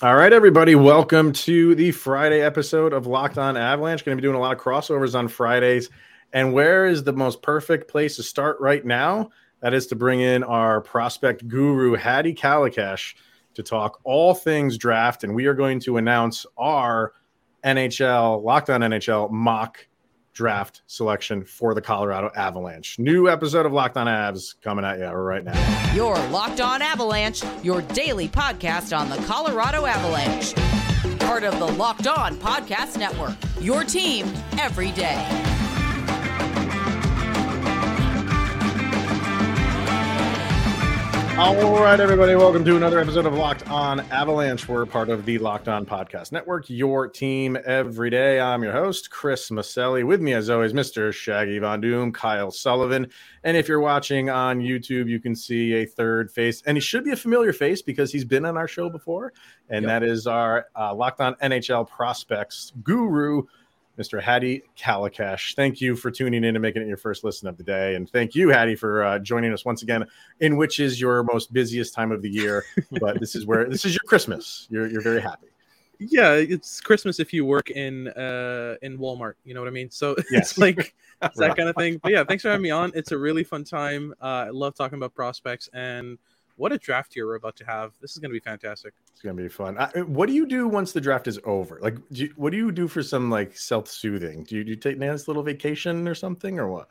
All right, everybody, welcome to the Friday episode of Locked On Avalanche. Going to be doing a lot of crossovers on Fridays. And where is the most perfect place to start right now? That is to bring in our prospect guru, Hadi Kalakeche, to talk all things draft. And we are going to announce our NHL, Locked On NHL mock draft selection for the Colorado Avalanche. New episode of Locked On Avs coming at you right now. Your Locked On Avalanche, your daily podcast on the Colorado Avalanche. Part of the Locked On Podcast Network. Your team every day. All right, everybody, welcome to another episode of Locked On Avalanche. We're part of the Locked On Podcast Network, your team every day. I'm your host, Chris Maselli. With me, as always, Mr. Shaggy Von Doom, Kyle Sullivan. And if you're watching on YouTube, you can see a third face, and he should be a familiar face because he's been on our show before. And yep. that is our uh, Locked On NHL Prospects guru, Mr. Hadi Kalakeche. Thank you for tuning in and making it your first listen of the day. And thank you, Hadi, for uh, joining us once again, in which is your most busiest time of the year. but this is where this is your Christmas. You're, you're very happy. Yeah, it's Christmas if you work in uh in Walmart. You know what I mean? So yes. it's like it's that kind of thing. But yeah, thanks for having me on. It's a really fun time. Uh, I love talking about prospects and what a draft year we're about to have. This is going to be fantastic. It's going to be fun. I, what do you do once the draft is over? Like, do you, what do you do for some like self soothing? Do you, do you take a nice little vacation or something or what?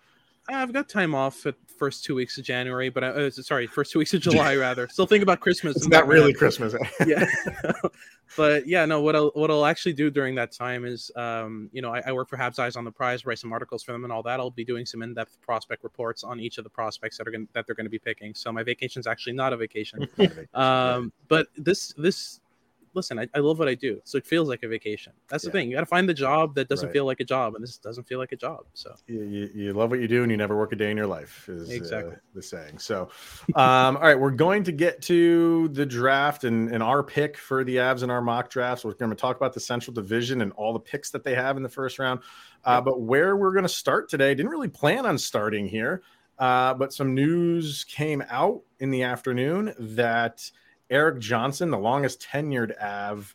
I've got time off at first two weeks of January, but I, uh, sorry, first two weeks of July rather. Still think about Christmas. It's not really Christmas. yeah, but yeah, no. What I'll what I'll actually do during that time is, um, you know, I, I, work for Habs Eyes on the Prize, write some articles for them and all that. I'll be doing some in depth prospect reports on each of the prospects that are going that they're going to be picking. So my vacation is actually not a vacation. um, but this this listen, I, I, love what I do. So it feels like a vacation. That's yeah. the thing. You got to find the job that doesn't right. feel like a job. And this doesn't feel like a job. So you, you, you, love what you do and you never work a day in your life is uh, exactly uh, the saying. So, um, all right, we're going to get to the draft and, and our pick for the Avs in our mock drafts. We're going to talk about the Central Division and all the picks that they have in the first round. Uh, but where we're going to start today, didn't really plan on starting here. Uh, but some news came out in the afternoon that – Erik Johnson, the longest tenured Av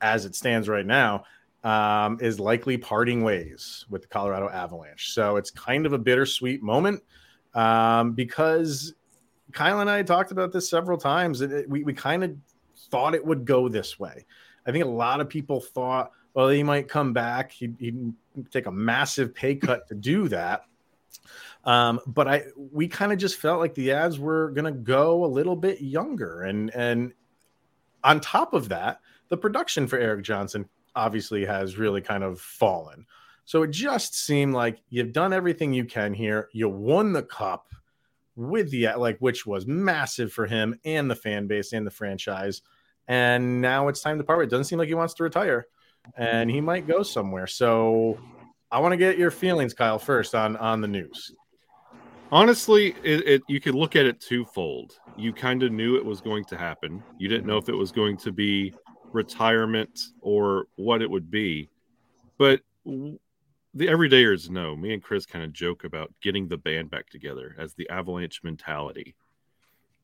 as it stands right now, um, is likely parting ways with the Colorado Avalanche. So it's kind of a bittersweet moment um, because Kyle and I talked about this several times. It, it, we we kind of thought it would go this way. I think a lot of people thought, well, he might come back. He'd, he'd take a massive pay cut to do that. Um, but I we kind of just felt like the Avs were going to go a little bit younger, and and on top of that, the production for Erik Johnson obviously has really kind of fallen. So it just seemed like you've done everything you can here. You won the cup with the like, which was massive for him and the fan base and the franchise. And now it's time to part. It doesn't seem like he wants to retire, and he might go somewhere. So I want to get your feelings, Kyle, first on on the news. Honestly, it, it, you could look at it twofold. You kind of knew it was going to happen. You didn't know mhm. if it was going to be retirement or what it would be. But the everydayers know. Me and Chris kind of joke about getting the band back together as the Avalanche mentality.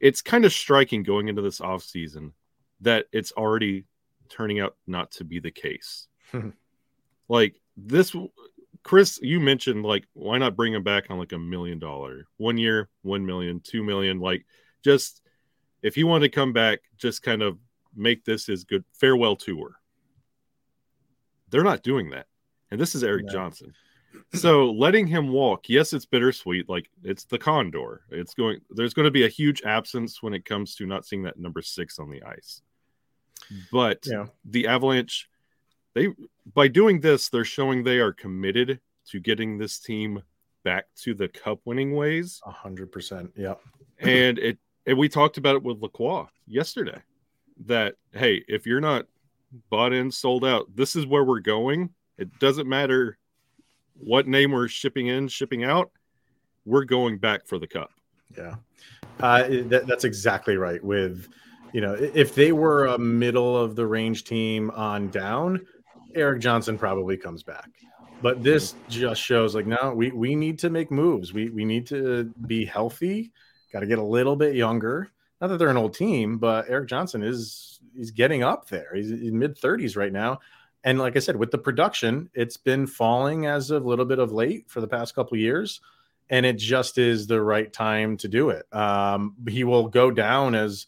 It's kind of striking going into this off season that it's already turning out not to be the case. like this Chris, you mentioned like why not bring him back on like a million dollar one year, one million, two million, like just if he wanted to come back, just kind of make this his good farewell tour. They're not doing that. And this is Erik Johnson. So letting him walk, yes, it's bittersweet. Like it's the condor. It's going there's going to be a huge absence when it comes to not seeing that number six on the ice. But yeah. the Avalanche they by doing this, they're showing they are committed to getting this team back to the cup winning ways. A hundred percent. Yeah. and it and we talked about it with Lacroix yesterday. That hey, if you're not bought in, sold out, this is where we're going. It doesn't matter what name we're shipping in, shipping out. We're going back for the cup. Yeah, uh, that, that's exactly right. With you know, if they were a middle of the range team on down, Erik Johnson probably comes back. But this just shows like no, we we need to make moves. We we need to be healthy. Got to get a little bit younger. not that they're an old team, but Erik Johnson is he's getting up there. He's in mid 30s right now. And like I said, with the production, it's been falling as of a little bit of late for the past couple years. And it just is the right time to do it. Um, he will go down as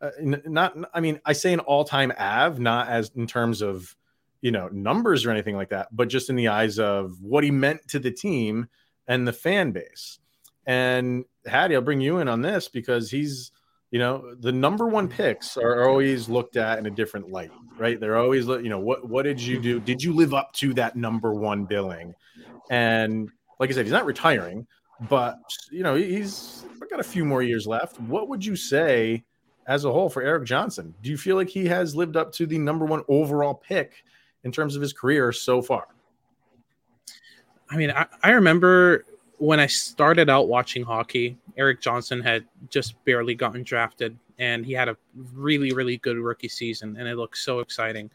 uh, not, I mean, I say an all time Av, not as in terms of, you know, numbers or anything like that, but just in the eyes of what he meant to the team and the fan base. And Hadi, I'll bring you in on this because he's, you know, the number one picks are always looked at in a different light, right? They're always, you know, what what did you do? Did you live up to that number one billing? And like I said, he's not retiring, but you know, he's got a few more years left. What would you say as a whole for Erik Johnson? Do you feel like he has lived up to the number one overall pick in terms of his career so far? I mean, I, I remember when I started out watching hockey, Erik Johnson had just barely gotten drafted and he had a really, really good rookie season and it looked so exciting.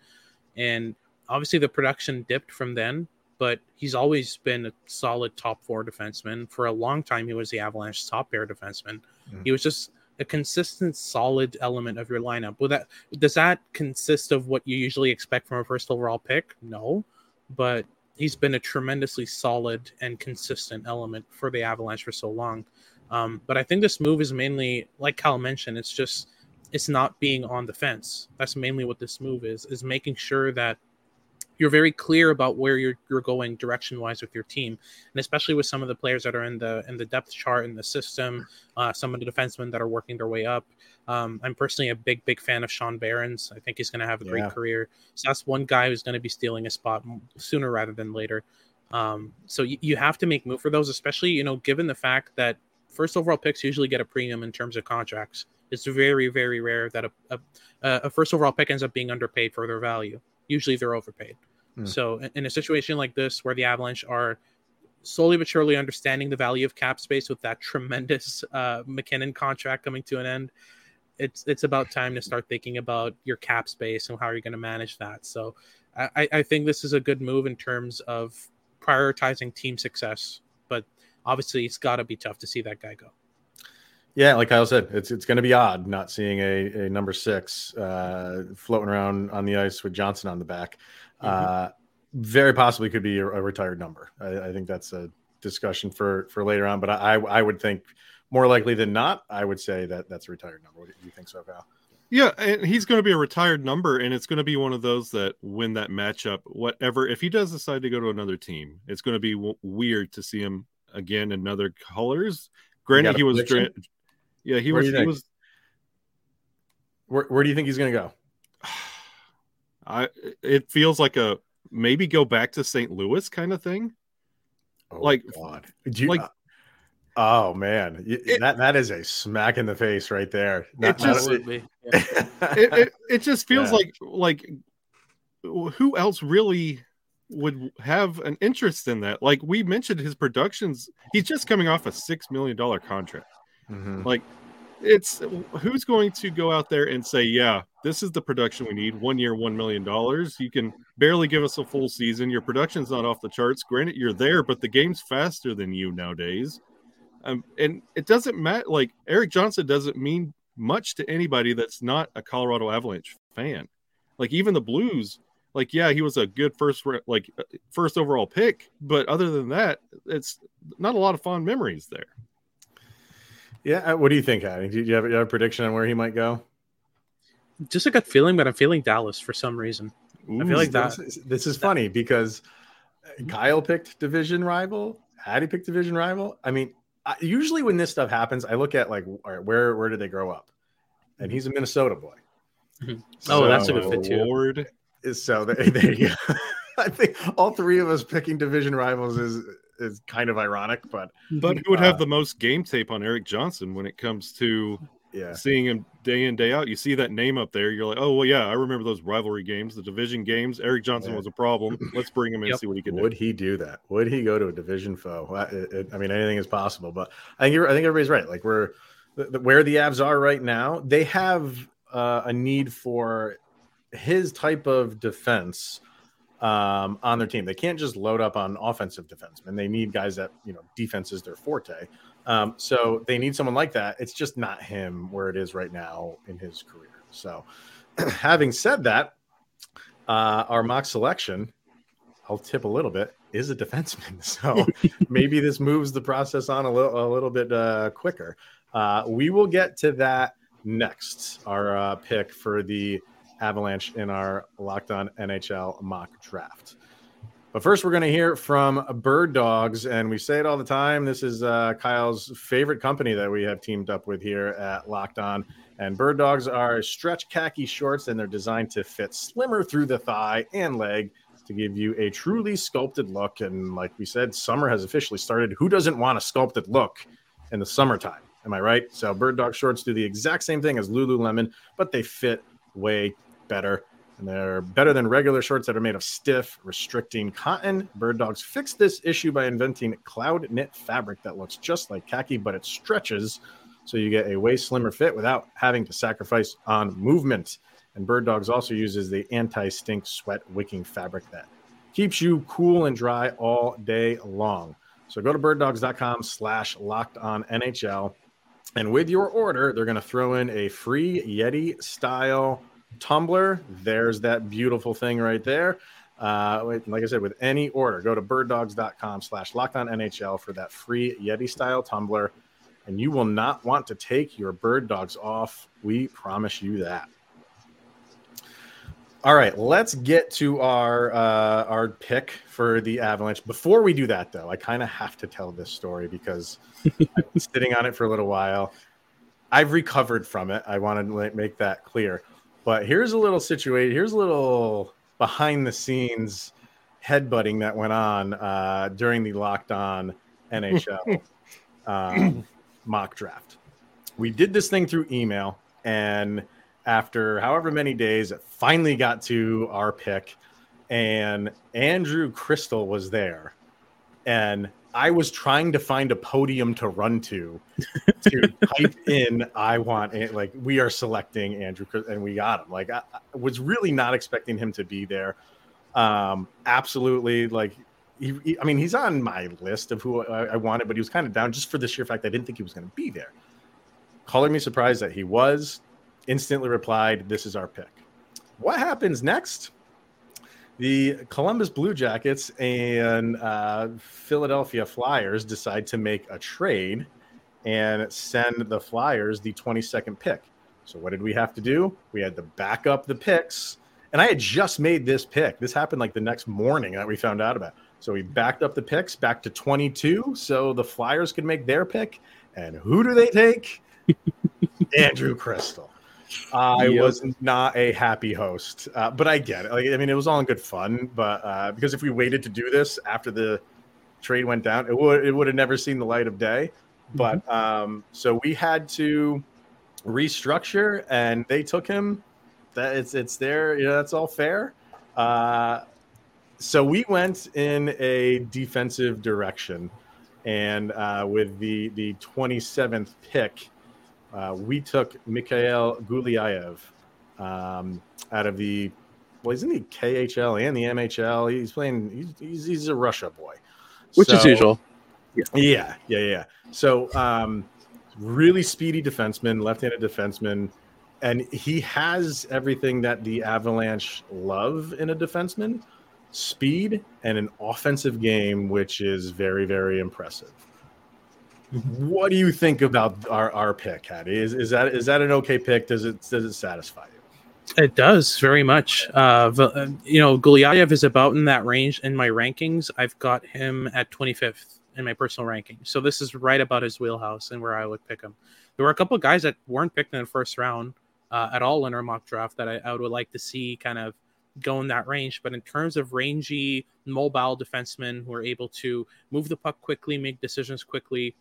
And obviously the production dipped from then, but he's always been a solid top four defenseman. For a long time, he was the Avalanche top pair defenseman. Mm-hmm. He was just a consistent, solid element of your lineup. Will that does that consist of what you usually expect from a first overall pick? No, but he's been a tremendously solid and consistent element for the Avalanche for so long. Um, but I think this move is mainly, like Kyle mentioned, it's just it's not being on the fence. That's mainly what this move is: is making sure that you're very clear about where you're you're going direction wise with your team, and especially with some of the players that are in the in the depth chart in the system, uh, some of the defensemen that are working their way up. Um, I'm personally a big big fan of Sean Behrens. I think he's going to have a great career. So that's one guy who's going to be stealing a spot sooner rather than later. Um, so you, you have to make move for those, especially you know given the fact that first overall picks usually get a premium in terms of contracts. It's very very rare that a, a, a first overall pick ends up being underpaid for their value usually they're overpaid. Mm. So in a situation like this where the Avalanche are slowly but surely understanding the value of cap space with that tremendous uh, MacKinnon contract coming to an end, it's it's about time to start thinking about your cap space and how you're going to manage that. So I, I think this is a good move in terms of prioritizing team success, but obviously it's got to be tough to see that guy go. Yeah, like Kyle said, it's it's going to be odd not seeing a, a number six uh, floating around on the ice with Johnson on the back. Mm-hmm. Uh, very possibly could be a, a retired number. I, I, think that's a discussion for for later on. But I I would think more likely than not, I would say that that's a retired number. What do you think so, Kyle? Yeah, and he's going to be a retired number, and it's going to be one of those that win that matchup, whatever. If he does decide to go to another team, it's going to be w- weird to see him again in other colors. Granted, he was yeah, he was. He was. Where, where do you think he's going to go? I. It feels like a maybe go back to St. Louis kind of thing. Oh, like God, you, like. Uh, oh man, it, that that is a smack in the face right there. Not, it just it, it, it, it, just feels yeah. like like who else really would have an interest in that? Like we mentioned, his productions. He's just coming off a six million dollar contract. Mm-hmm. Like, it's who's going to go out there and say, yeah, this is the production we need. One year, one million dollars. You can barely give us a full season. Your production's not off the charts. Granted, you're there, but the game's faster than you nowadays. Um, and it doesn't matter. Like Erik Johnson doesn't mean much to anybody that's not a Colorado Avalanche fan. Like even the Blues, like yeah, he was a good first like first overall pick, but other than that, it's not a lot of fond memories there. Yeah, uh, what do you think, Hadi? Do you have, you have a prediction on where he might go? Just a gut feeling, but I'm feeling Dallas for some reason. Ooh, I feel like that. This is, this is funny because Kyle picked division rival, Hadi picked division rival. I mean, I, usually when this stuff happens, I look at like, all right, where where did they grow up? And he's a Minnesota boy. Mm-hmm. So, oh, that's a good fit too. Lord. So there, there you go. I think all three of us picking division rivals is is kind of ironic, but but who would uh, have the most game tape on Erik Johnson when it comes to yeah seeing him day in day out? You see that name up there, you're like, oh well, yeah, I remember those rivalry games, the division games. Erik Johnson yeah. was a problem. Let's bring him in yep. and see what he can do. Would he do that? Would he go to a division foe? It, it, I mean, anything is possible, but I think I think everybody's right. Like we're the, the, where the Avs are right now, they have uh, a need for his type of defense um, on their team. They can't just load up on offensive defensemen. They need guys that you know defense is their forte. Um, so they need someone like that. It's just not him where it is right now in his career. So, having said that, uh, our mock selection, I'll tip a little bit, is a defenseman. So maybe this moves the process on a little a little bit uh, quicker. Uh, we will get to that next. Our uh, pick for the Avalanche in our Locked On NHL mock draft. But first, we're going to hear from Bird Dogs, and we say it all the time. This is uh, Kyle's favorite company that we have teamed up with here at Locked On. And Bird Dogs are stretch khaki shorts, and they're designed to fit slimmer through the thigh and leg to give you a truly sculpted look. And like we said, summer has officially started. Who doesn't want a sculpted look in the summertime? Am I right? So Bird Dog shorts do the exact same thing as Lululemon, but they fit way better. And they're better than regular shorts that are made of stiff, restricting cotton. Bird Dogs fixed this issue by inventing cloud knit fabric that looks just like khaki, but it stretches so you get a way slimmer fit without having to sacrifice on movement. And Bird Dogs also uses the anti stink sweat wicking fabric that keeps you cool and dry all day long. So go to birddogs.com slash locked on NHL. And with your order, they're going to throw in a free Yeti style tumbler. There's that beautiful thing right there. Uh, like I said, with any order, go to birddogs.com slash locked on NHL for that free Yeti style tumbler. And you will not want to take your bird dogs off. We promise you that. All right, let's get to our uh, our pick for the Avalanche. Before we do that, though, I kind of have to tell this story because I've been sitting on it for a little while. I've recovered from it. I want to make that clear. But here's a little situation. Here's a little behind the scenes headbutting that went on uh, during the Locked On NHL um, mock draft. We did this thing through email, and after however many days, it finally got to our pick, and Andrew Cristall was there, and I was trying to find a podium to run to to type in I want like we are selecting Andrew and we got him. Like I, I, was really not expecting him to be there. Um, absolutely, like he, he, I mean, he's on my list of who I, I wanted, but he was kind of down just for the sheer fact I didn't think he was going to be there. Calling me surprised that he was instantly replied, This is our pick. What happens next? The Columbus Blue Jackets and uh, Philadelphia Flyers decide to make a trade and send the Flyers the 22nd pick. So, what did we have to do? We had to back up the picks. And I had just made this pick. This happened like the next morning that we found out about. So, we backed up the picks back to 22 so the Flyers could make their pick. And who do they take? Andrew Cristall. I yep. was not a happy host, uh, but I get it. Like, I mean, it was all in good fun, but uh, because if we waited to do this after the trade went down, it would it would have never seen the light of day. Mm-hmm. But um, so we had to restructure, and they took him. That it's it's there. You know, that's all fair. Uh, so we went in a defensive direction, and uh, with the the 27th pick uh, we took Mikhail Gulyayev um, out of the well, he's in the KHL and the MHL. He's playing. He's he's, he's a Russia boy, which so, is usual. Yeah, yeah, yeah, yeah. So, um, really speedy defenseman, left-handed defenseman, and he has everything that the Avalanche love in a defenseman: speed and an offensive game, which is very, very impressive. What do you think about our, our pick, Hadi? Is, is that is that an okay pick? Does it does it satisfy you? It does very much. Uh, uh you know, Gulyayev is about in that range in my rankings. I've got him at 25th in my personal ranking, so this is right about his wheelhouse and where I would pick him. There were a couple of guys that weren't picked in the first round uh, at all in our mock draft that I, I would like to see kind of go in that range. But in terms of rangy, mobile defensemen who are able to move the puck quickly, make decisions quickly,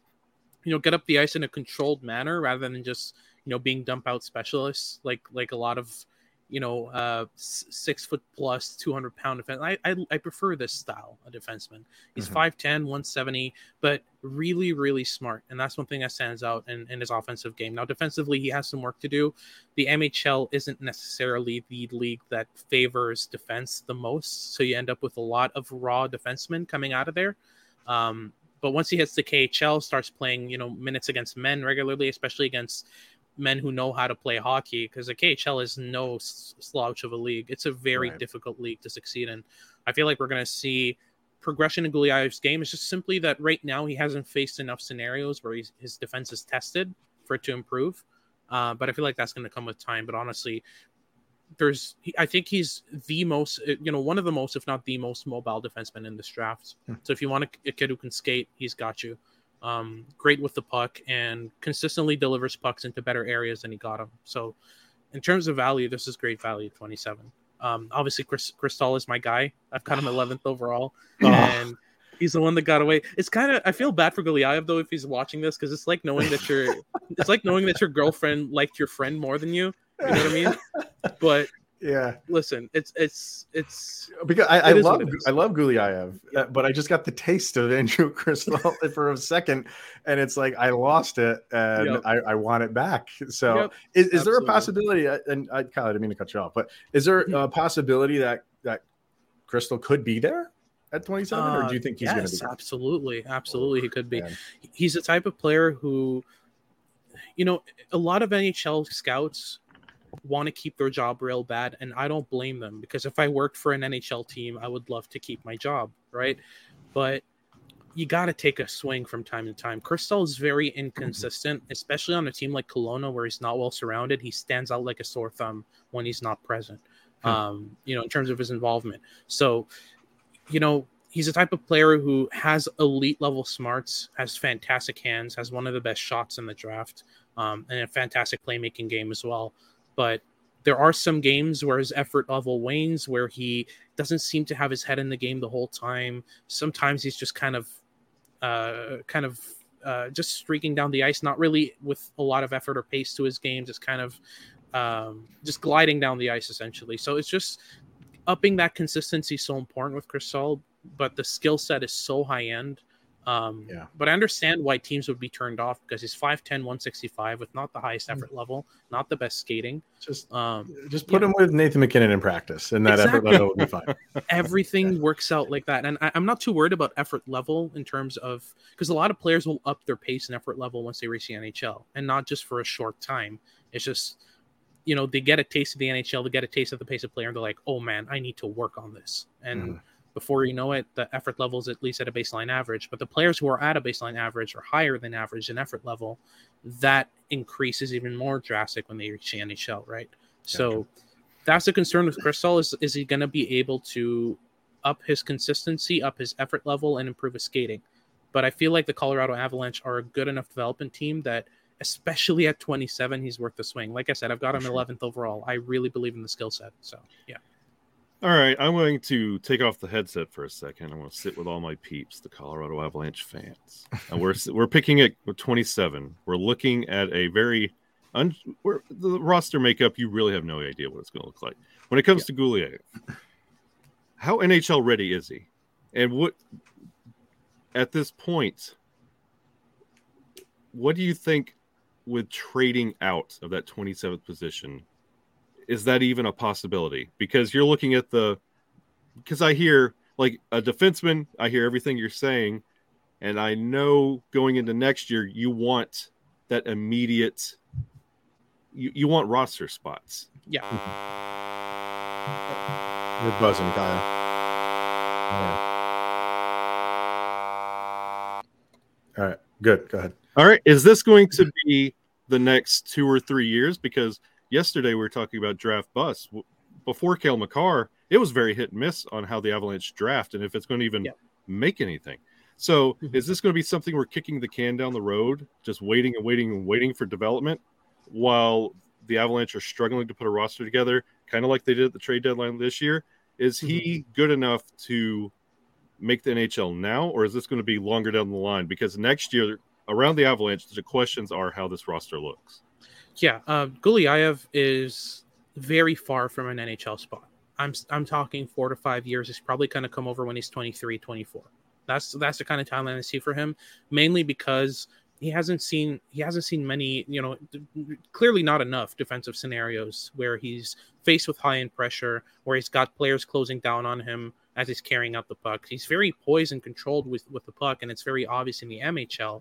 you know get up the ice in a controlled manner rather than just you know being dump out specialists. Like like a lot of you know uh six foot plus 200 pound defense I, I, I prefer this style of defenseman. He's mm-hmm. 5'10 170 but really really smart and that's one thing that stands out in, in his offensive game. Now defensively he has some work to do. The mhl isn't necessarily the league that favors defense the most so you end up with a lot of raw defensemen coming out of there. Um but once he hits the KHL, starts playing, you know, minutes against men regularly, especially against men who know how to play hockey, because the KHL is no slouch of a league. It's a very right. difficult league to succeed in. I feel like we're going to see progression in Gulyaev's game. It's just simply that right now he hasn't faced enough scenarios where his defense is tested for it to improve. Uh, but I feel like that's going to come with time. But honestly, there's I think he's the most you know one of the most if not the most mobile defenseman in this draft. Hmm. So if you want a, a, kid who can skate, he's got you. Um, great with the puck and consistently delivers pucks into better areas than he got them. So in terms of value, this is great value. Twenty seven. Um, obviously, Chris Cristall is my guy. I've got him 11th overall, oh. and he's the one that got away. It's kind of I feel bad for Gulyaev though if he's watching this because it's like knowing that your it's like knowing that your girlfriend liked your friend more than you. You know what I mean? But yeah, listen, it's it's it's because I, I love I love Gulyaev, yeah. Uh, but I just got the taste of Andrew Cristall for a second, and it's like I lost it and yep. I, I want it back. So yep. is, is there a possibility? Uh, and I Kyle, I didn't mean to cut you off, but is there a possibility that that Cristall could be there? at 27 uh, or do you think he's yes, going to be absolutely absolutely he could be Man. he's the type of player who you know a lot of nhl scouts want to keep their job real bad and i don't blame them because if i worked for an nhl team i would love to keep my job right but you got to take a swing from time to time. Cristall is very inconsistent, mm-hmm. especially on a team like Kelowna where he's not well surrounded. He stands out like a sore thumb when he's not present. Hmm. Um, you know, in terms of his involvement. So, you know, he's a type of player who has elite level smarts, has fantastic hands, has one of the best shots in the draft, um, and a fantastic playmaking game as well but there are some games where his effort level wanes, where he doesn't seem to have his head in the game the whole time. Sometimes he's just kind of, uh, kind of uh, just streaking down the ice, not really with a lot of effort or pace to his game, just kind of um, just gliding down the ice essentially. So it's just upping that consistency so important with Chris Cristall, but the skill set is so high end um, yeah. But I understand why teams would be turned off because he's 5'10, 165 with not the highest mm. effort level, not the best skating. Just um, just put yeah. him with Nathan MacKinnon in practice, and that exactly. effort level will be fine. Everything yeah. works out like that. And I, am not too worried about effort level in terms of because a lot of players will up their pace and effort level once they reach the NHL, and not just for a short time. It's just, you know, they get a taste of the NHL, they get a taste of the pace of player, and they're like, oh man, I need to work on this. And mm before you know it, the effort level is at least at a baseline average. But the players who are at a baseline average or higher than average in effort level, that increases even more drastic when they reach the NHL, right? Gotcha. So that's the concern with Cristall is is he going to be able to up his consistency, up his effort level, and improve his skating? But I feel like the Colorado Avalanche are a good enough development team that, especially at 27, he's worth the swing. Like I said, I've got him 11th overall. I really believe in the skill set. So yeah. All right, I'm going to take off the headset for a second. I'm going to sit with all my peeps, the Colorado Avalanche fans. And we're we're picking at 27. We're looking at a very un, the roster makeup. You really have no idea what it's going to look like when it comes yeah. to Gulyayev. How NHL ready is he? And what at this point? What do you think with trading out of that 27th position? Is that even a possibility? Because you're looking at the because I hear like a defenseman, I hear everything you're saying, and I know going into next year you want that immediate you, you want roster spots. Yeah. You're buzzing, Kyle. All right. Good. Go ahead. All right. Is this going to be the next two or three years? Because yesterday we were talking about draft bus before Cale Makar. It was very hit and miss on how the Avalanche draft and if it's going to even make anything. So, mm-hmm. is this going to be something we're kicking the can down the road, just waiting and waiting and waiting for development, while the Avalanche are struggling to put a roster together, kind of like they did at the trade deadline this year? Is he mm-hmm. good enough to make the NHL now, or is this going to be longer down the line? Because next year, around the Avalanche, the questions are how this roster looks. Yeah, uh, Gulyaev is very far from an NHL spot. I'm I'm talking four to five years. He's probably going to come over when he's 23, 24. That's that's the kind of timeline I see for him. Mainly because he hasn't seen he hasn't seen many, you know, clearly not enough defensive scenarios where he's faced with high end pressure, where he's got players closing down on him as he's carrying out the puck. He's very poised and controlled with, with the puck, and it's very obvious in the MHL.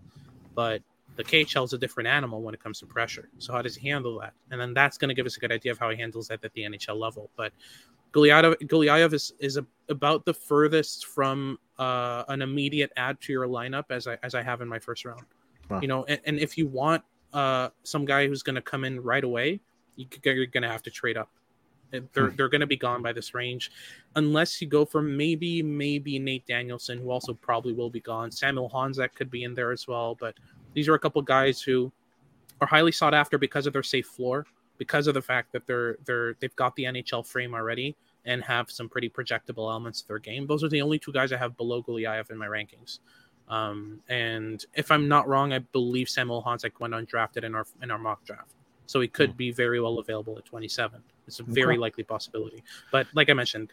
But the KHL is a different animal when it comes to pressure. So how does he handle that? And then that's going to give us a good idea of how he handles that at the NHL level. But Gulyayev, is is a, about the furthest from uh, an immediate add to your lineup as I as I have in my first round. Wow. You know, and, and, if you want uh, some guy who's going to come in right away, you, are going to have to trade up. They're hmm. they're going to be gone by this range, unless you go for maybe maybe Nate Danielson, who also probably will be gone. Samuel Honzek could be in there as well, but these are a couple guys who are highly sought after because of their safe floor, because of the fact that they're they're they've got the NHL frame already and have some pretty projectable elements to their game. Those are the only two guys I have below Gulyayev in my rankings. Um, and if I'm not wrong, I believe Samuel Honzek went undrafted in our in our mock draft, so he could hmm. be very well available at 27. It's a very okay. likely possibility. But like I mentioned,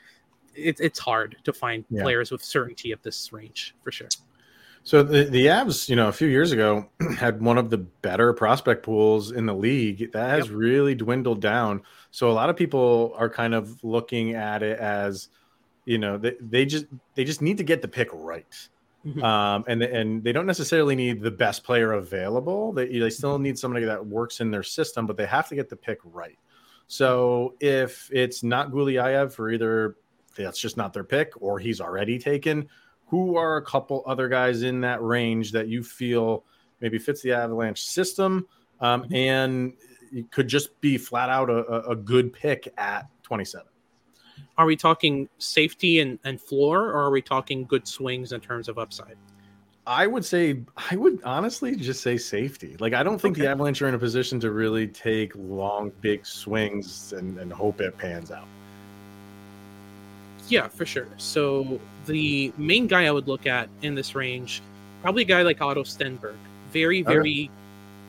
it, it's hard to find yeah. players with certainty at this range for sure. So the, the Avs, you know, a few years ago had one of the better prospect pools in the league. That has yep. really dwindled down. So a lot of people are kind of looking at it as, you know, they, they just they just need to get the pick right. Mm-hmm. Um, and and they don't necessarily need the best player available. They they still need somebody that works in their system, but they have to get the pick right. So if it's not Gulyayev for either that's just not their pick or he's already taken, who are a couple other guys in that range that you feel maybe fits the Avalanche system um, mm-hmm. and could just be flat out a, a, good pick at 27? Are we talking safety and, and floor, or are we talking good swings in terms of upside? I would say I would honestly just say safety. Like I don't think okay. the Avalanche are in a position to really take long, big swings and, and hope it pans out. Yeah, for sure. So the main guy I would look at in this range, probably a guy like Otto Stenberg. Very, very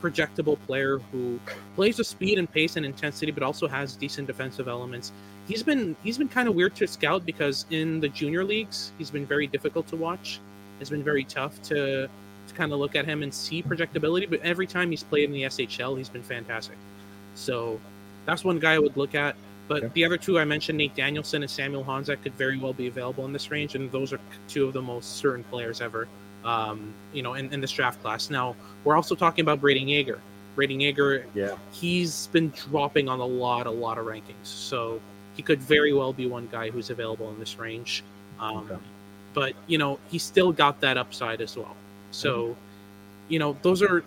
projectable player who plays with speed and pace and intensity, but also has decent defensive elements. He's been he's been kind of weird to scout because in the junior leagues he's been very difficult to watch. It's been very tough to to kind of look at him and see projectability. But every time he's played in the SHL, he's been fantastic. So that's one guy I would look at. But okay. the other two I mentioned, Nate Danielson and Samuel Honzek, could very well be available in this range, and those are two of the most certain players ever, um, you know, in, in this draft class. Now we're also talking about Brayden Yager. Brayden Yager, yeah, he's been dropping on a lot, a lot of rankings, so he could very well be one guy who's available in this range. Um, okay. But you know, he still got that upside as well. So, mm-hmm. you know, those are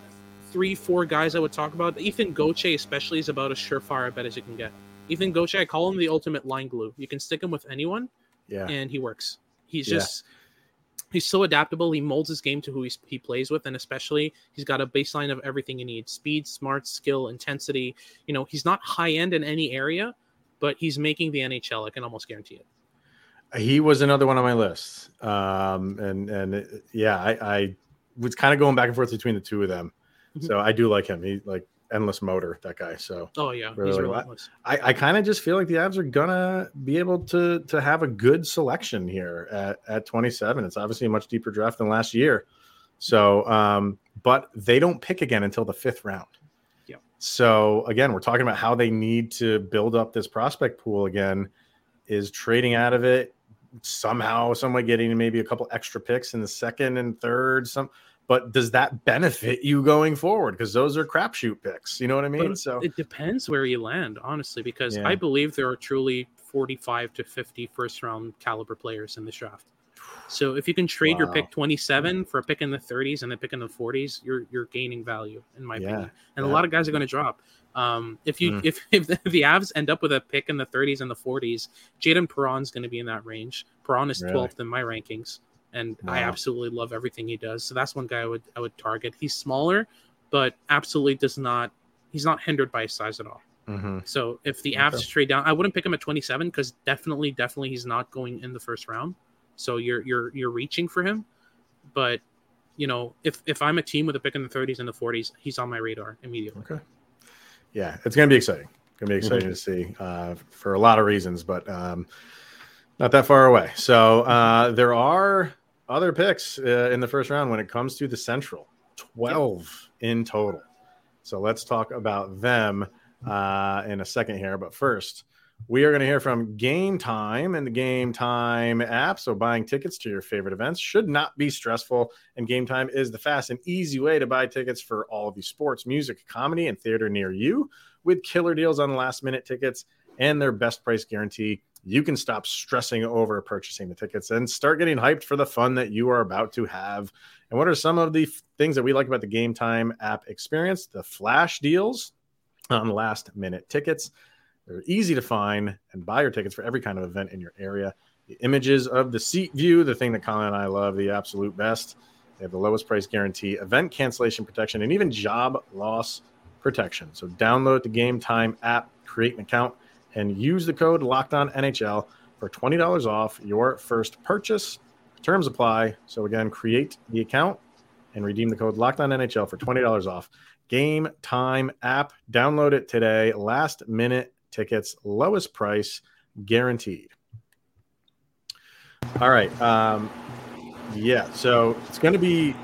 three, four guys I would talk about. Ethan Gauthier, especially, is about as surefire a bet as you can get. Ethan Gauthier, I call him the ultimate line glue. You can stick him with anyone, yeah, and he works. He's yeah. just he's so adaptable. He molds his game to who he plays with, and especially he's got a baseline of everything you need: speed, smart, skill, intensity. You know, he's not high end in any area, but he's making the NHL. I can almost guarantee it. He was another one on my list, um, and and it, yeah, I, I was kind of going back and forth between the two of them. Mm-hmm. So I do like him. He like endless motor, that guy. So oh yeah, really he's relentless. I, I kind of just feel like the Avs are gonna be able to to have a good selection here at, at 27. It's obviously a much deeper draft than last year. So um, but they don't pick again until the fifth round. Yeah. So again, we're talking about how they need to build up this prospect pool again, is trading out of it somehow, some way getting maybe a couple extra picks in the second and third, some but does that benefit you going forward? Because those are crapshoot picks. You know what I mean? But so it depends where you land, honestly, because yeah. I believe there are truly 45 to 50 first round caliber players in the draft. So if you can trade wow. your pick 27 for a pick in the 30s and a pick in the 40s, you're you're gaining value in my yeah. opinion. And yeah. a lot of guys are going to drop. Um, if you mm. if if the, Avs end up with a pick in the 30s and the 40s, Jayden Perron's going to be in that range. Perron is 12th really? in my rankings and wow. I absolutely love everything he does. So that's one guy I would I would target. He's smaller, but absolutely does not he's not hindered by his size at all. Mm-hmm. So if the Avs okay. trade down, I wouldn't pick him at 27 because definitely, definitely he's not going in the first round. So you're you're you're reaching for him, but you know if if I'm a team with a pick in the 30s and the 40s, he's on my radar immediately. Okay. Yeah, it's gonna be exciting. It's Gonna be exciting mm-hmm. to see uh, for a lot of reasons, but um, not that far away. So uh, there are other picks uh, in the first round when it comes to the Central, 12 yep. in total. So let's talk about them uh, in a second here. But first, we are going to hear from Game Time and the Game Time app. So, buying tickets to your favorite events should not be stressful. And Game Time is the fast and easy way to buy tickets for all of the sports, music, comedy, and theater near you with killer deals on last minute tickets and their best price guarantee. You can stop stressing over purchasing the tickets and start getting hyped for the fun that you are about to have. And what are some of the things that we like about the Game Time app experience? The flash deals on last minute tickets they're easy to find and buy your tickets for every kind of event in your area. The images of the seat view, the thing that Colin and I love, the absolute best. They have the lowest price guarantee, event cancellation protection, and even job loss protection. So download the Game Time app, create an account, and use the code Locked On NHL for twenty dollars off your first purchase. Terms apply. So again, create the account and redeem the code Locked On NHL for twenty dollars off. Game Time app. Download it today. Last minute tickets, lowest price guaranteed. All right. Um, yeah. So it's going to be.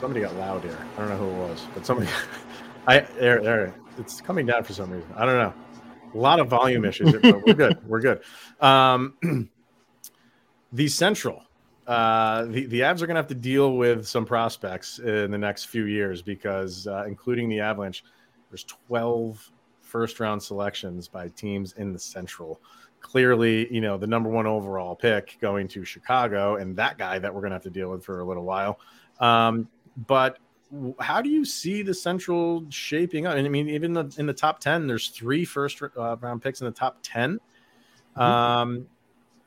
Somebody got loud here. I don't know who it was, but somebody. I there there. It's coming down for some reason. I don't know. A lot of volume issues. but we're good. We're good. Um, the Central. Uh, the the Avs are going to have to deal with some prospects in the next few years because, uh, including the Avalanche, there's 12 first round selections by teams in the Central. Clearly, you know, the number one overall pick going to Chicago and that guy that we're going to have to deal with for a little while. Um, but how do you see the Central shaping up? And I mean, even the, in the top 10, there's three first uh, round picks in the top 10. Mm-hmm. Um,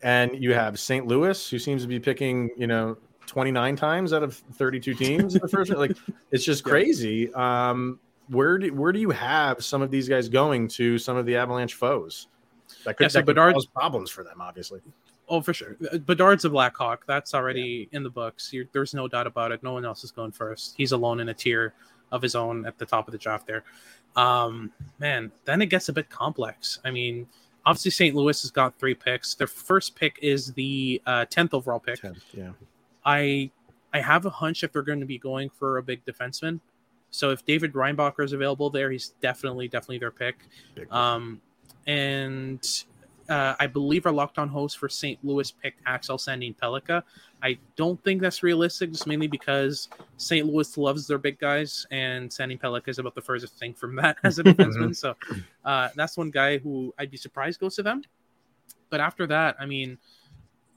and you have St. Louis, who seems to be picking, you know, 29 times out of 32 teams in the first round. like it's just crazy um where do where do you have some of these guys going to some of the Avalanche foes? That could, yeah, so that Bedard, cause problems for them, obviously. Oh, for sure. Uh, Bedard's a Blackhawk. That's already yeah. in the books. You're, there's no doubt about it. No one else is going first. He's alone in a tier of his own at the top of the draft there. Um, man, then it gets a bit complex. I mean, obviously St. Louis has got three picks. Their first pick is the uh, 10th overall pick. 10th, yeah. I I have a hunch if they're going to be going for a big defenseman, so if David Reinbacher is available there, he's definitely definitely their pick. Um, and uh, I believe our locked on host for St. Louis picked Axel Sandin Pellikka. I don't think that's realistic, just mainly because St. Louis loves their big guys, and Sandin Pellikka is about the furthest thing from that as a defenseman. so uh, that's one guy who I'd be surprised goes to them. But after that, I mean,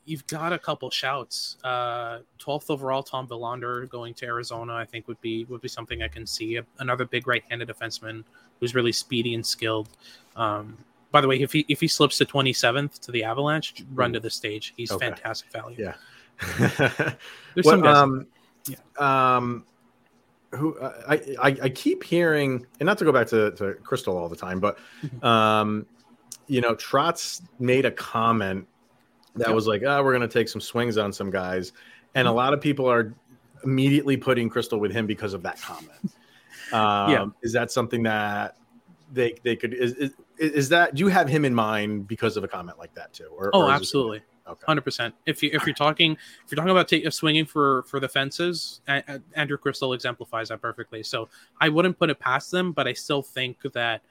you've got a couple shouts. Uh, 12th overall, Tom Willander going to Arizona, I think would be would be something I can see. Another big right-handed defenseman who's really speedy and skilled. Um, by the way, if he if he slips to 27th to the Avalanche, run to the stage. He's okay. fantastic value. Yeah. There's some guys. Um, yeah. Um, who I, I, I keep hearing, and not to go back to, to Cristall all the time, but mm-hmm. um, you know, Trotz made a comment that yep. was like, oh, we're going to take some swings on some guys. And a mm-hmm. lot of people are immediately putting Cristall with him because of that comment. Um, yeah. Is that something that they they could is, is, is that do you have him in mind because of a comment like that too? Or, oh, or absolutely. Hundred percent. If you if you're talking if you're talking about take, swinging for for the fences, Andrew Cristall exemplifies that perfectly. So I wouldn't put it past them, but I still think that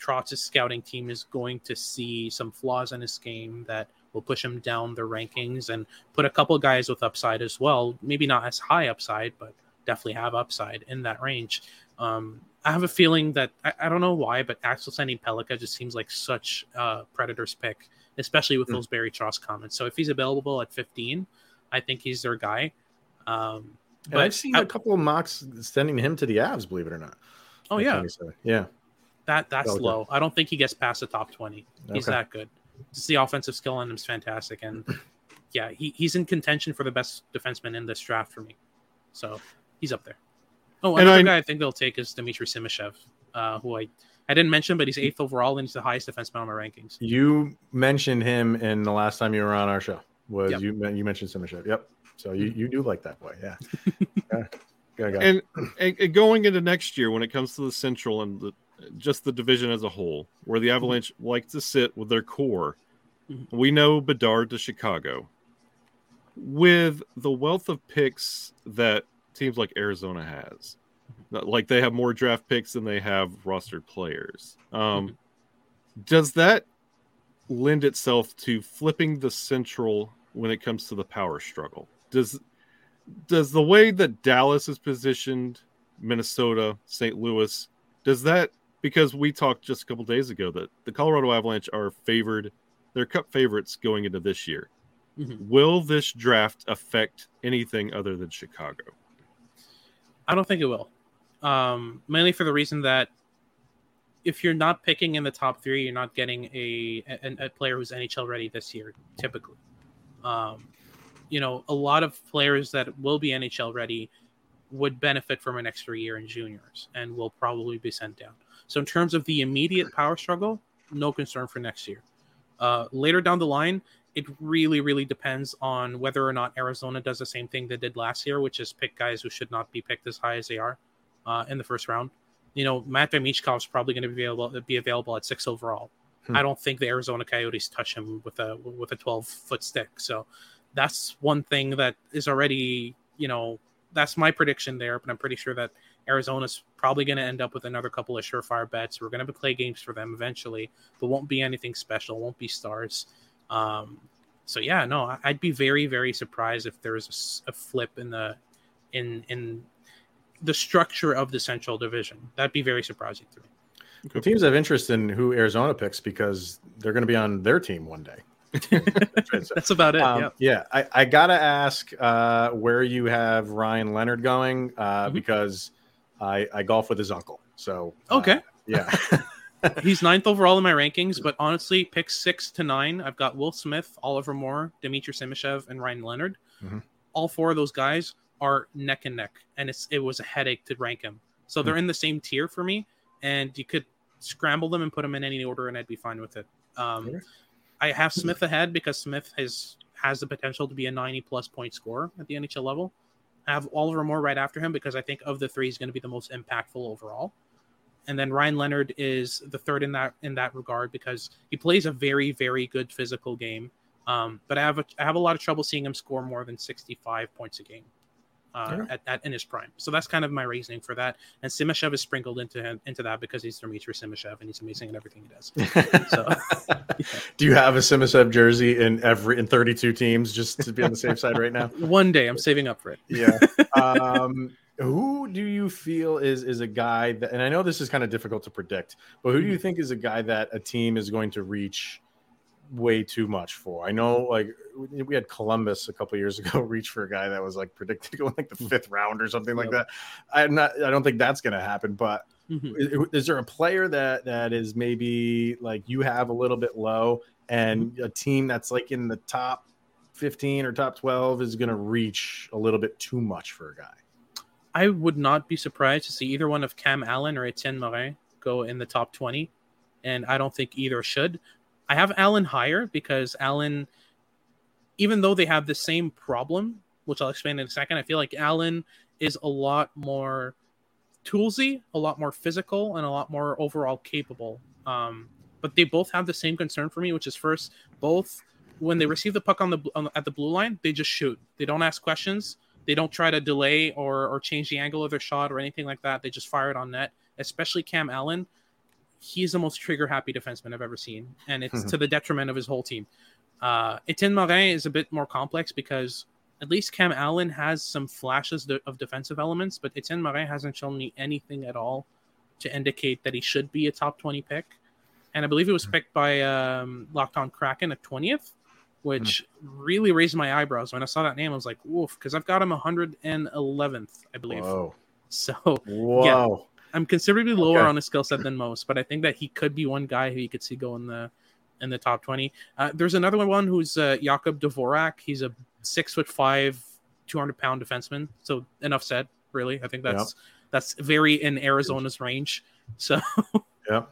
Trotz's scouting team is going to see some flaws in his game that will push him down the rankings and put a couple guys with upside as well. Maybe not as high upside, but definitely have upside in that range. Um, I have a feeling that I, I, don't know why, but Axel Sandin Pellikka just seems like such a Predators pick, especially with mm. those Barry Trotz comments. So if he's available at 15, I think he's their guy. Um, but I've seen I, a couple of mocks sending him to the Avs, believe it or not. Oh yeah, yeah. That that's low. I don't think he gets past the top 20. He's okay. that good just the offensive skill on him is fantastic, and yeah, he, he's in contention for the best defenseman in this draft for me. So he's up there. Oh, another I, guy I think they'll take is Dmitry Simashev, uh, who I I didn't mention, but he's eighth overall and he's the highest defenseman on my rankings. You mentioned him in the last time you were on our show. Was yep. you you mentioned Simashev? Yep. So you, you do like that boy, yeah. yeah. And, and going into next year, when it comes to the Central and the just the division as a whole, where the mm-hmm. Avalanche mm-hmm. like to sit with their core. Mm-hmm. We know Bedard to Chicago. With the wealth of picks that teams like Arizona has, like they have more draft picks than they have rostered players. Um, mm-hmm. Does that lend itself to flipping the central when it comes to the power struggle? Does does the way that Dallas is positioned, Minnesota, St. Louis, does that because we talked just a couple days ago that the Colorado Avalanche are favored, they're cup favorites going into this year. Mm-hmm. Will this draft affect anything other than Chicago? I don't think it will. Um, mainly for the reason that if you're not picking in the top three, you're not getting a a, a player who's NHL ready this year. Typically, um, you know, a lot of players that will be NHL ready would benefit from an extra year in juniors and will probably be sent down. So in terms of the immediate power struggle, no concern for next year. Uh, later down the line, it really, really depends on whether or not Arizona does the same thing they did last year, which is pick guys who should not be picked as high as they are uh, in the first round. You know, Matvei Michkov is probably going to be available be available at six overall. Hmm. I don't think the Arizona Coyotes touch him with a with a twelve foot stick. So that's one thing that is already you know that's my prediction there. But I'm pretty sure that Arizona's probably going to end up with another couple of surefire bets. We're going to play games for them eventually, but won't be anything special. Won't be stars. Um, so yeah, no, I'd be very, very surprised if there was a, a flip in the in in the structure of the Central Division. That'd be very surprising to me. The teams have interest in who Arizona picks because they're going to be on their team one day. That's about it. Um, yeah, I, I, gotta ask uh, where you have Ryan Leonard going uh, mm-hmm. because I, I golf with his uncle. So uh, okay, yeah. He's ninth overall in my rankings, but honestly, picks six to nine, I've got Will Smith, Oliver Moore, Dmitry Simashev, and Ryan Leonard. Mm-hmm. All four of those guys are neck and neck, and it's it was a headache to rank them. So they're mm-hmm. in the same tier for me, and you could scramble them and put them in any order, and I'd be fine with it. Um, I have Smith ahead because Smith has has the potential to be a 90 plus point scorer at the NHL level. I have Oliver Moore right after him because I think of the three, he's going to be the most impactful overall and then Ryan Leonard is the third in that in that regard because he plays a very very good physical game. Um, but I have a, I have a lot of trouble seeing him score more than 65 points a game uh, yeah. at, at, in his prime. So that's kind of my reasoning for that. And Simashev is sprinkled into him, into that because he's Dmitry Simashev and he's amazing at everything he does. so, yeah. do you have a Simashev jersey in every in 32 teams just to be on the safe side right now? One day, I'm saving up for it. Yeah. Um, who do you feel is is a guy that and I know this is kind of difficult to predict, but who do you mm-hmm. think is a guy that a team is going to reach way too much for? I know like we had Columbus a couple years ago reach for a guy that was like predicted to go in like the mm. fifth round or something like that. I'm not I don't think that's going to happen, but mm-hmm. is, is, there a player that that is maybe like you have a little bit low and mm-hmm. a team that's like in the top 15 or top 12 is going to reach a little bit too much for a guy? I would not be surprised to see either one of Cam Allen or Etienne Morin go in the top 20. And I don't think either should. I have Allen higher because Allen, even though they have the same problem, which I'll explain in a second, I feel like Allen is a lot more toolsy, a lot more physical, and a lot more overall capable. Um, but they both have the same concern for me, which is first, both when they receive the puck on the, on the at the blue line, they just shoot. They don't ask questions they don't try to delay or or change the angle of their shot or anything like that. They just fire it on net. Especially Cam Allen, he's the most trigger happy defenseman I've ever seen, and it's to the detriment of his whole team. Uh, Etienne Morin is a bit more complex because at least Cam Allen has some flashes of defensive elements, but Etienne Morin hasn't shown me anything at all to indicate that he should be a top 20 pick. And I believe he was hmm. picked by um, Locked On Kraken at 20th which mm. really raised my eyebrows when I saw that name. I was like, "Woof!" Because I've got him 111th, I believe. Whoa. So, Whoa. yeah, I'm considerably lower okay. on his skill set than most, but I think that he could be one guy who you could see go in the in the top 20. Uh, there's another one who's uh, Jakub Dvorak. He's a six foot five, 200 pound defenseman. So enough said. Really, I think that's yep. that's very in Arizona's range. So, yeah.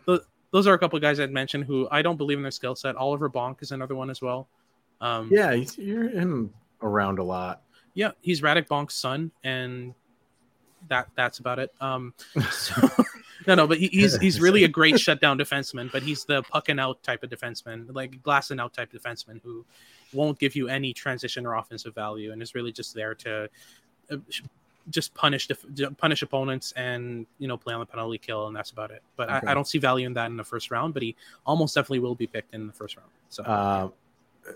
those are a couple of guys I'd mentioned who I don't believe in their skill set. Oliver Bonk is another one as well. Um, yeah, you're him around a lot. Yeah, he's Radek Bonk's son, and that that's about it. Um, so, no, no, but he, he's he's really a great shutdown defenseman. But he's the puck and out type of defenseman, like glass and out type defenseman who won't give you any transition or offensive value, and is really just there to uh, just punish punish opponents and you know play on the penalty kill and that's about it. But okay. I, I, don't see value in that in the first round. But he almost definitely will be picked in the first round. So. Uh,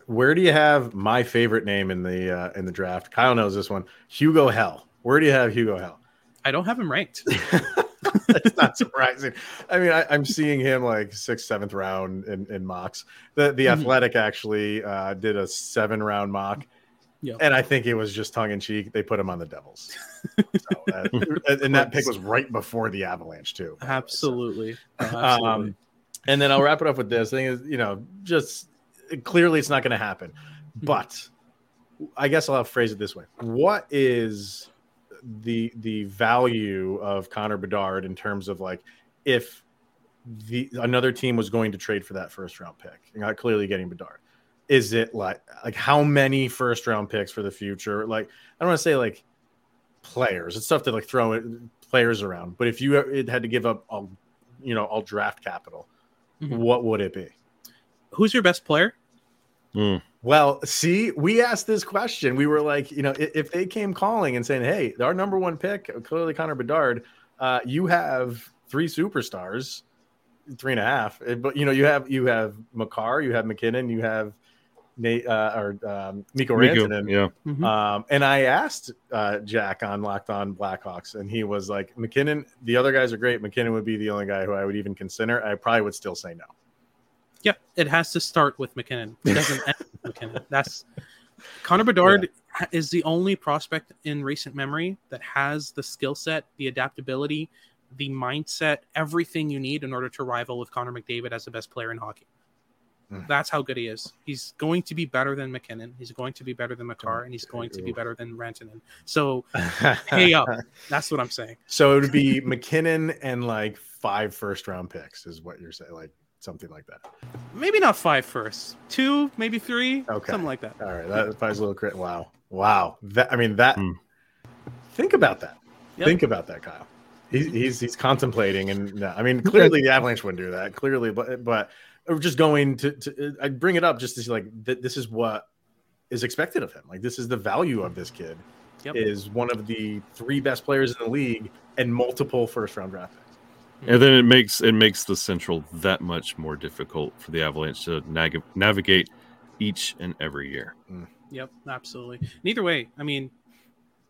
where do you have my favorite name in the uh, in the draft? Kyle knows this one. Hugo Hell. Where do you have Hugo Hell? I don't have him ranked. It's not surprising. I mean, I, am seeing him like sixth, seventh round in, in mocks. The the mm-hmm. Athletic actually uh, did a seven round mock, yep. and I think it was just tongue in cheek. They put him on the Devils, so, uh, and that pick was right before the Avalanche too. Absolutely. So, absolutely. Um, and then I'll wrap it up with this thing: is you know just clearly it's not going to happen, mm-hmm. but I guess I'll phrase it this way: What is the the value of Connor Bedard in terms of like if the another team was going to trade for that first round pick, not clearly getting Bedard. Is it like like how many first round picks for the future? Like I don't want to say like players. It's tough to like throw it, players around. But if you had to give up all, you know, all draft capital, mm-hmm. what would it be? Who's your best player? Mm. Well, see, we asked this question. We were like, you know, if, if, they came calling and saying, "Hey, our number one pick, clearly Connor Bedard, uh, you have three superstars, three and a half, eh, but you know, you have you have Makar, you have MacKinnon, you have Nate uh, or um, Mikko Rantanen, yeah. Mm-hmm. Um, and I asked uh, Jack on Locked On Blackhawks, and he was like, MacKinnon, the other guys are great. MacKinnon would be the only guy who I would even consider. I probably would still say no." Yep, it has to start with MacKinnon. It doesn't end with MacKinnon. That's Connor Bedard yeah. is the only prospect in recent memory that has the skill set, the adaptability, the mindset, everything you need in order to rival with Connor McDavid as the best player in hockey. Mm. That's how good he is. He's going to be better than MacKinnon. He's going to be better than Makar, and he's going to be better than Rantanen. So, hey up. That's what I'm saying. So it would be MacKinnon and like five first round picks, is what you're saying. Like something like that. Maybe not five first, two, maybe three, okay, something like that. All right, that five's a little crit. Wow, wow. That I mean that. Mm. Think about that. Yep. Think about that, Kyle. He's he's he's contemplating, and I mean clearly the Avalanche wouldn't do that. Clearly, but but just going to, to I bring it up just to see like th- this is what is expected of him. Like this is the value of this kid. Yep. Is one of the three best players in the league and multiple first round draft picks and then it makes it makes the central that much more difficult for the avalanche to nag- navigate each and every year mm. yep absolutely neither way i mean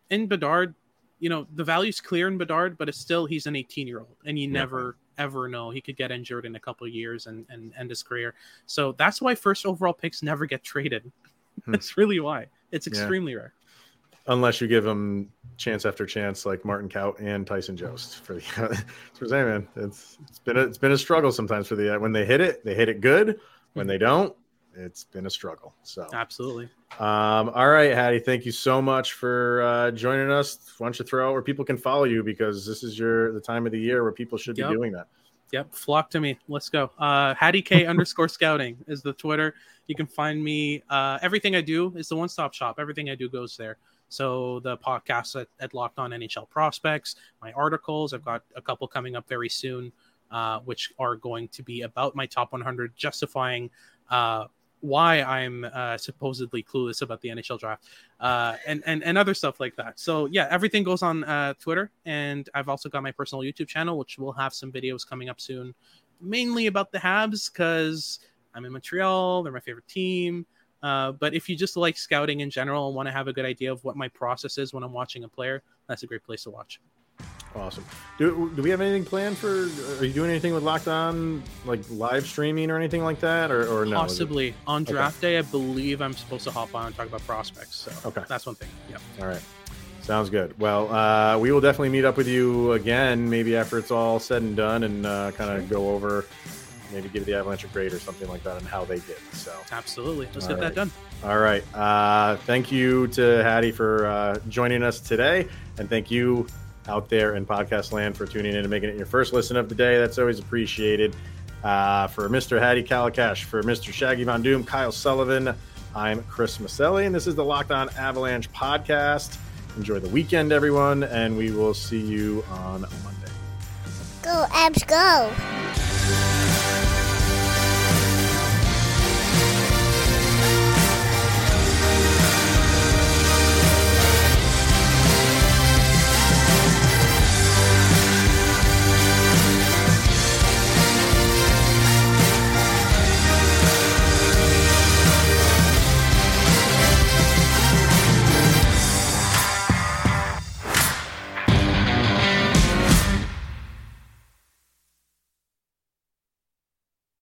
in bedard you know the value's clear in bedard but it's still he's an 18 year old and you yeah. never ever know he could get injured in a couple of years and, and end his career so that's why first overall picks never get traded hmm. that's really why it's extremely yeah. rare unless you give them chance after chance like Martin Kaut and Tyson Jost for the for saying man it's it's been a, it's been a struggle sometimes for the when they hit it they hit it good when they don't it's been a struggle so absolutely um all right Hadi thank you so much for uh joining us why don't you throw out where people can follow you because this is your the time of the year where people should yep. be doing that Yep, flock to me. Let's go. Uh, Hadi K underscore scouting is the Twitter. You can find me. Uh, everything I do is the one stop shop. Everything I do goes there. So the podcast at, at, Locked On NHL Prospects, my articles, I've got a couple coming up very soon, uh, which are going to be about my top 100, justifying uh, why I'm uh, supposedly clueless about the NHL draft, uh, and and and other stuff like that. So yeah, everything goes on uh, Twitter, and I've also got my personal YouTube channel, which will have some videos coming up soon, mainly about the Habs because I'm in Montreal. They're my favorite team. Uh, but if you just like scouting in general and want to have a good idea of what my process is when I'm watching a player, that's a great place to watch. Awesome. Do, do we have anything planned for? Are you doing anything with Locked On, like live streaming or anything like that, or, or no? Possibly on draft okay. day. I believe I'm supposed to hop on and talk about prospects. So okay, that's one thing. Yeah. All right. Sounds good. Well, uh, we will definitely meet up with you again, maybe after it's all said and done, and uh, kind of go over maybe give the Avalanche a grade or something like that and how they did. So absolutely, let's get right. that done. All right. Uh, thank you to Hadi for uh, joining us today, and thank you out there in podcast land for tuning in and making it your first listen of the day. That's always appreciated. Uh, for Mr. Hadi Kalakeche, for Mr. Shaggy Von Doom, Kyle Sullivan, I'm Chris Maselli, and this is the Locked On Avalanche podcast. Enjoy the weekend, everyone, and we will see you on Monday. Go, Avs, go!